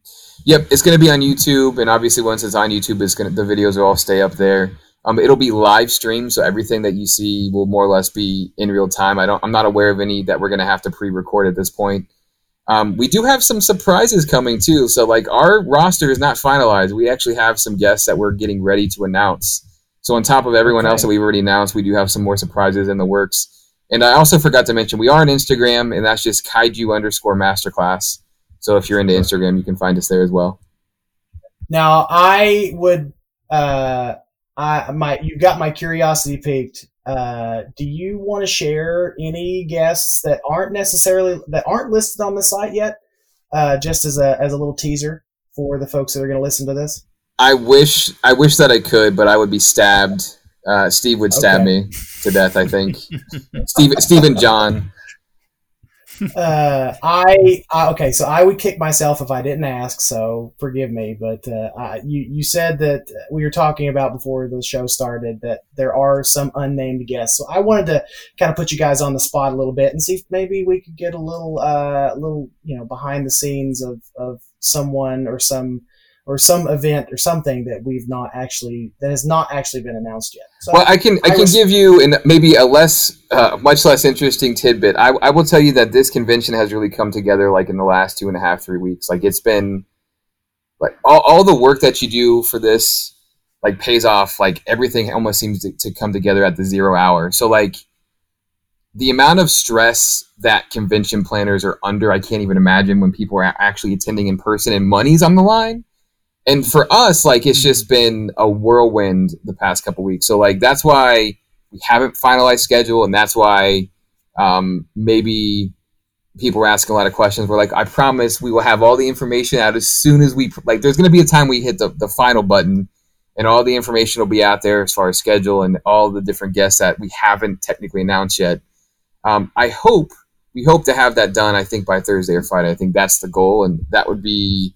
Yep, it's going to be on YouTube, and obviously once it's on YouTube, it's going to the videos will all stay up there. Um, it'll be live streamed, so everything that you see will more or less be in real time. I don't, I'm not aware of any that we're going to have to pre-record at this point. Um, we do have some surprises coming too. So like our roster is not finalized. We actually have some guests that we're getting ready to announce. So on top of everyone Okay. else that we've already announced, we do have some more surprises in the works. And I also forgot to mention we are on Instagram, and that's just kaiju underscore masterclass. So if you're into Instagram, you can find us there as well. Now, I would, uh, I my you got my curiosity piqued. Uh, do you want to share any guests that aren't necessarily that aren't listed on the site yet? Uh, just as a as a little teaser for the folks that are going to listen to this. I wish I wish that I could, but I would be stabbed. Uh, Steve would stab Okay. me to death. I think <laughs> Steve, Steve and John. Uh, I, I okay, so I would kick myself if I didn't ask. So forgive me, but uh, I, you you said that we were talking about before the show started that there are some unnamed guests. So I wanted to kind of put you guys on the spot a little bit and see if maybe we could get a little uh little you know behind the scenes of of someone or some or some event or something that we've not actually that has not actually been announced yet. So Well, I can I I can was- give you an, maybe a less uh, much less interesting tidbit. I, I will tell you that this convention has really come together like in the last two and a half three weeks. Like it's been like all, all the work that you do for this like pays off. Like everything almost seems to, to come together at the zero hour. So like the amount of stress that convention planners are under, I can't even imagine when people are actually attending in person and money's on the line. And for us, like it's just been a whirlwind the past couple weeks. So like that's why we haven't finalized schedule, and that's why um, maybe people are asking a lot of questions. We're like, I promise we will have all the information out as soon as we like. There's going to be a time we hit the, the final button, and all the information will be out there as far as schedule and all the different guests that we haven't technically announced yet. Um, I hope we hope to have that done. I think by Thursday or Friday. I think that's the goal, and that would be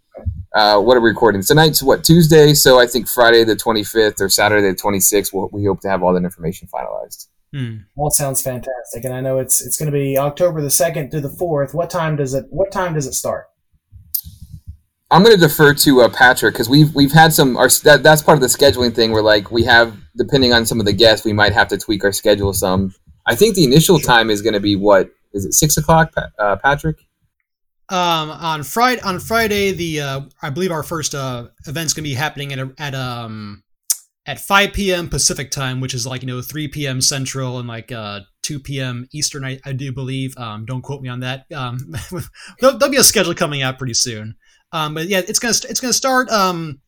uh, what are we recording? Tonight's what Tuesday, so I think Friday the 25th or Saturday the 26th. We'll, we hope to have all that information finalized. Hmm. Well, it sounds fantastic, and I know it's it's going to be October the second through the fourth. What time does it What time does it start? I'm going to defer to uh, Patrick because we've we've had some. Our that, that's part of the scheduling thing. Where like we have depending on some of the guests, we might have to tweak our schedule some. I think the initial time is going to be what is it six o'clock, uh, Patrick? Um, on Friday, on Friday, the uh, I believe our first uh, event's gonna be happening at a, at um at 5 p.m. Pacific time, which is like you know 3 p.m. Central and like uh 2 p.m. Eastern. I, I do believe. Um, don't quote me on that. Um, <laughs> there'll, there'll be a schedule coming out pretty soon. Um, but yeah, it's gonna it's gonna start. Um,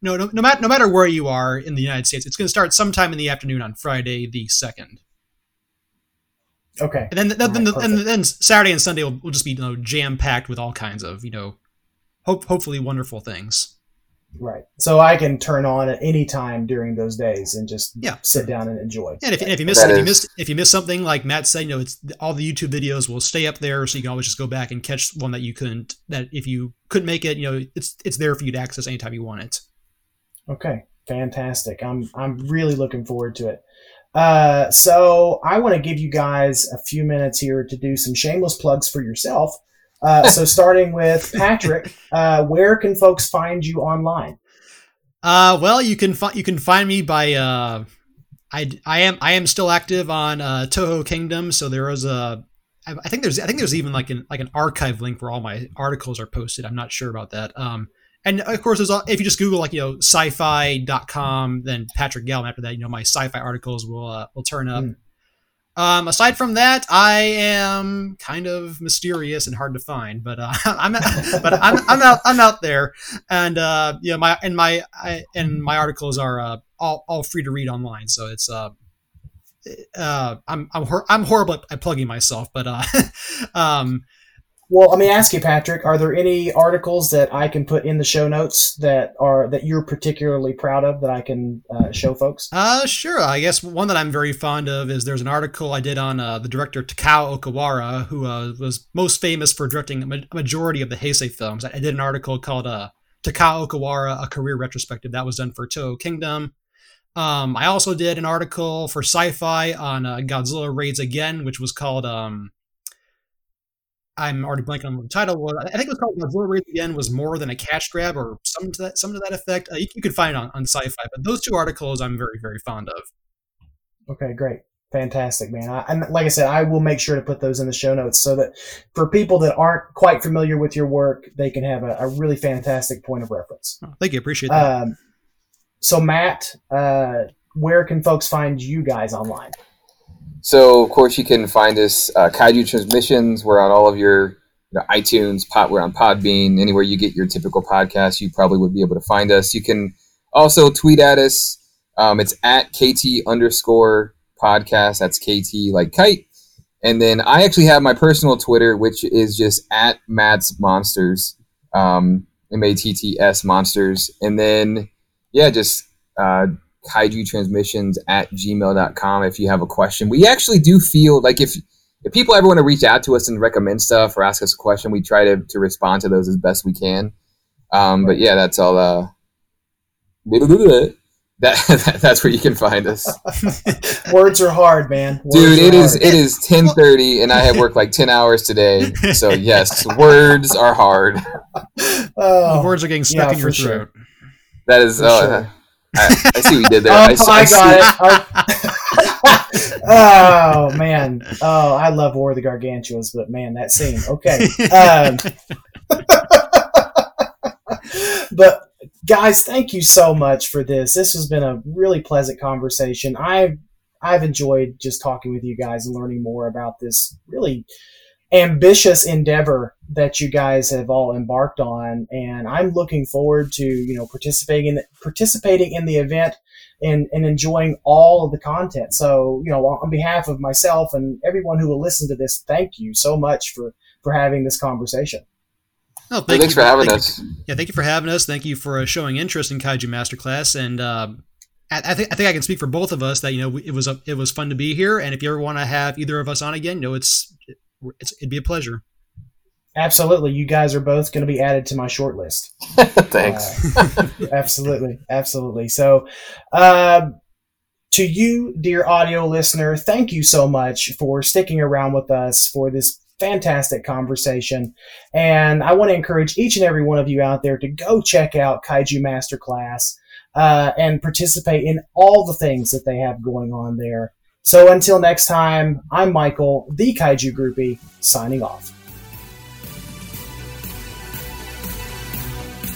no, no, no matter no matter where you are in the United States, it's gonna start sometime in the afternoon on Friday the second. Okay, And then, then, then, Alright, and then Saturday and Sunday will, will just be you know, jam packed with all kinds of you know, hope hopefully wonderful things. right. So I can turn on at any time during those days and just Yeah. sit down and enjoy. And if, and if you miss That if you is- miss if you miss something like Matt said, you know, it's all the YouTube videos will stay up there, so you can always just go back and catch one that you couldn't that if you couldn't make it, you know, it's it's there for you to access anytime you want it. Okay, fantastic. I'm I'm really looking forward to it. Uh, so I want to give you guys a few minutes here to do some shameless plugs for yourself. Uh, <laughs> so starting with Patrick, uh, where can folks find you online? Uh, well, you can find you can find me by uh, I, I am I am still active on uh, Toho Kingdom. So there is a I I think there's I think there's even like an like an archive link where all my articles are posted. I'm not sure about that. Um, and of course, there's all, if you just Google like you know Syfy.com, then Patrick Galvan. After that, you know my sci-fi articles will uh, will turn up. Mm. Um, aside from that, I am kind of mysterious and hard to find, but uh, <laughs> I'm but I'm, I'm out I'm out there, and uh, yeah, my and my I, and my articles are uh, all, all free to read online. So it's uh, uh, I'm I'm hor- I'm horrible at, at plugging myself, but uh, <laughs> um, Well, let me ask you, Patrick. Are there any articles that I can put in the show notes that are that you're particularly proud of that I can uh, show folks? Uh, sure. I guess one that I'm very fond of is there's an article I did on uh, the director Takao Okawara, who uh, was most famous for directing a majority of the Heisei films. I did an article called uh, Takao Okawara, a career retrospective. That was done for Toho Kingdom. Um, I also did an article for Syfy on uh, Godzilla Raids Again, which was called um, I'm already blanking on the title was. I think it was called Godzilla Raids Again was more than a cash grab or some to that some to that effect. Uh, you, you could find it on, on Syfy, but those two articles I'm very very fond of. Okay, great. Fantastic, man. I, and like I said, I will make sure to put those in the show notes so that for people that aren't quite familiar with your work, they can have a, a really fantastic point of reference. Oh, thank you, appreciate that. Um, so, Matt, uh, where can folks find you guys online? So, of course, you can find us uh, Kaiju Transmissions. We're on all of your you know, iTunes, pot, we're on Podbean, anywhere you get your typical podcast, you probably would be able to find us. You can also tweet at us. Um, it's at KT underscore podcast. That's KT like kite. And then I actually have my personal Twitter, which is just at Matt's Monsters, um, M A T T S Monsters. And then, yeah, just uh, kaiju transmissions at gmail.com if you have a question. We actually do feel like if if people ever want to reach out to us and recommend stuff or ask us a question, we try to, to respond to those as best we can. Um, but yeah, that's all. Uh, <laughs> that, that's where you can find us. <laughs> Words are hard, man. Words Dude, it is hard. it is ten thirty, and I have worked like ten hours today. So <laughs> yes, words are hard. Oh, the words are getting stuck yeah, in your for sure. throat. That is. For Oh, sure. I, I see what you did there. Oh, I, I, I got see- it. <laughs> oh man. Oh, I love War of the Gargantuas, but man, that scene. Okay. Um, <laughs> but guys, thank you so much for this. This has been a really pleasant conversation. I've I've enjoyed just talking with you guys and learning more about this really ambitious endeavor that you guys have all embarked on and i'm looking forward to you know participating in participating in the event and, and enjoying all of the content so you know on behalf of myself and everyone who will listen to this thank you so much for for having this conversation No, Well, thanks you for having thank us. You, yeah, thank you for having us. Thank you for uh, showing interest in Kaiju Masterclass, and uh, I, I think I think I can speak for both of us that you know it was a, it was fun to be here, and if you ever want to have either of us on again, you know it's, it's it'd be a pleasure. Absolutely you guys are both going to be added to my short list <laughs> Thanks. Uh, <laughs> absolutely, absolutely. So, um, to you, dear audio listener, thank you so much for sticking around with us for this fantastic conversation. And I want to encourage each and every one of you out there to go check out Kaiju Masterclass uh, and participate in all the things that they have going on there. So until next time, I'm Michael, the Kaiju Groupie, signing off.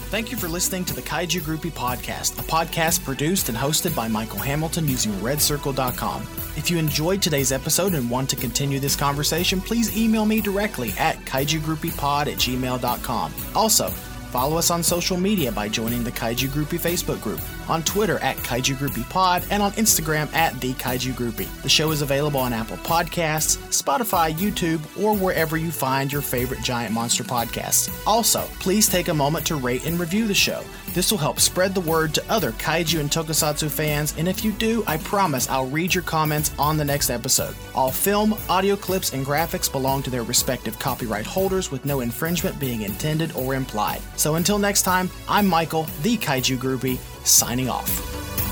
Thank you for listening to the Kaiju Groupie Podcast, a podcast produced and hosted by Michael Hamilton using RedCircle.com. If you enjoyed today's episode and want to continue this conversation, please email me directly at kaijugroupiepod at gmail.com. Also, follow us on social media by joining the Kaiju Groupie Facebook group, on Twitter at Kaiju Groupie Pod, and on Instagram at The Kaiju Groupie. The show is available on Apple Podcasts, Spotify, YouTube, or wherever you find your favorite giant monster podcasts. Also, please take a moment to rate and review the show. This will help spread the word to other kaiju and tokusatsu fans, and if you do, I promise I'll read your comments on the next episode. All film, audio clips, and graphics belong to their respective copyright holders with no infringement being intended or implied. So until next time, I'm Michael, the Kaiju Groupie, signing off.